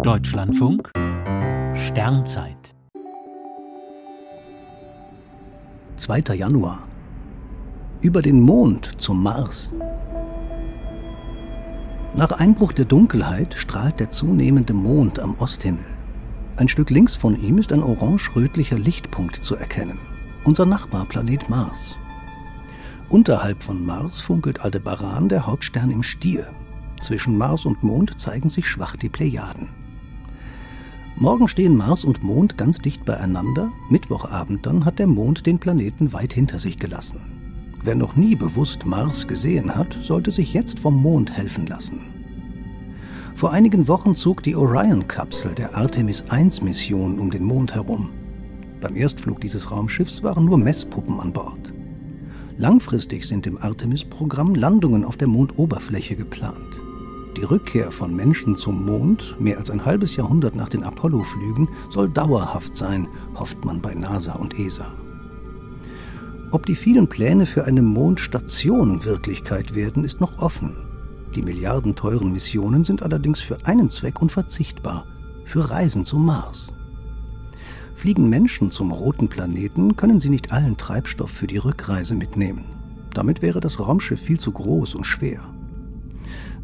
Deutschlandfunk Sternzeit 2. Januar Über den Mond zum Mars. Nach Einbruch der Dunkelheit strahlt der zunehmende Mond am Osthimmel. Ein Stück links von ihm ist ein orange-rötlicher Lichtpunkt zu erkennen. Unser Nachbarplanet Mars. Unterhalb von Mars funkelt Aldebaran, der Hauptstern im Stier. Zwischen Mars und Mond zeigen sich schwach die Plejaden. Morgen stehen Mars und Mond ganz dicht beieinander. Mittwochabend dann hat der Mond den Planeten weit hinter sich gelassen. Wer noch nie bewusst Mars gesehen hat, sollte sich jetzt vom Mond helfen lassen. Vor einigen Wochen zog die Orion-Kapsel der Artemis 1-Mission um den Mond herum. Beim Erstflug dieses Raumschiffs waren nur Messpuppen an Bord. Langfristig sind im Artemis-Programm Landungen auf der Mondoberfläche geplant. Die Rückkehr von Menschen zum Mond, mehr als ein halbes Jahrhundert nach den Apollo-Flügen, soll dauerhaft sein, hofft man bei NASA und ESA. Ob die vielen Pläne für eine Mondstation Wirklichkeit werden, ist noch offen. Die milliardenteuren Missionen sind allerdings für einen Zweck unverzichtbar, für Reisen zum Mars. Fliegen Menschen zum roten Planeten, können sie nicht allen Treibstoff für die Rückreise mitnehmen. Damit wäre das Raumschiff viel zu groß und schwer.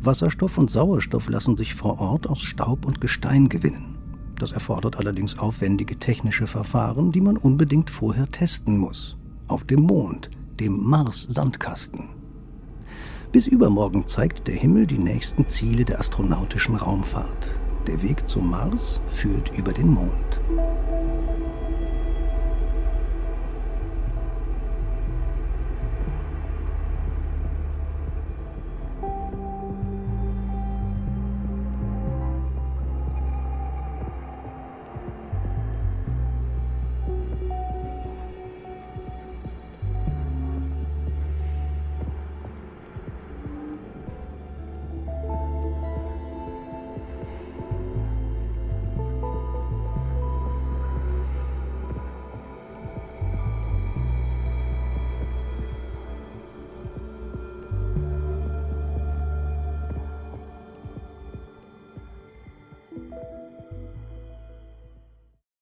Wasserstoff und Sauerstoff lassen sich vor Ort aus Staub und Gestein gewinnen. Das erfordert allerdings aufwendige technische Verfahren, die man unbedingt vorher testen muss. Auf dem Mond, dem Mars-Sandkasten. Bis übermorgen zeigt der Himmel die nächsten Ziele der astronautischen Raumfahrt. Der Weg zum Mars führt über den Mond.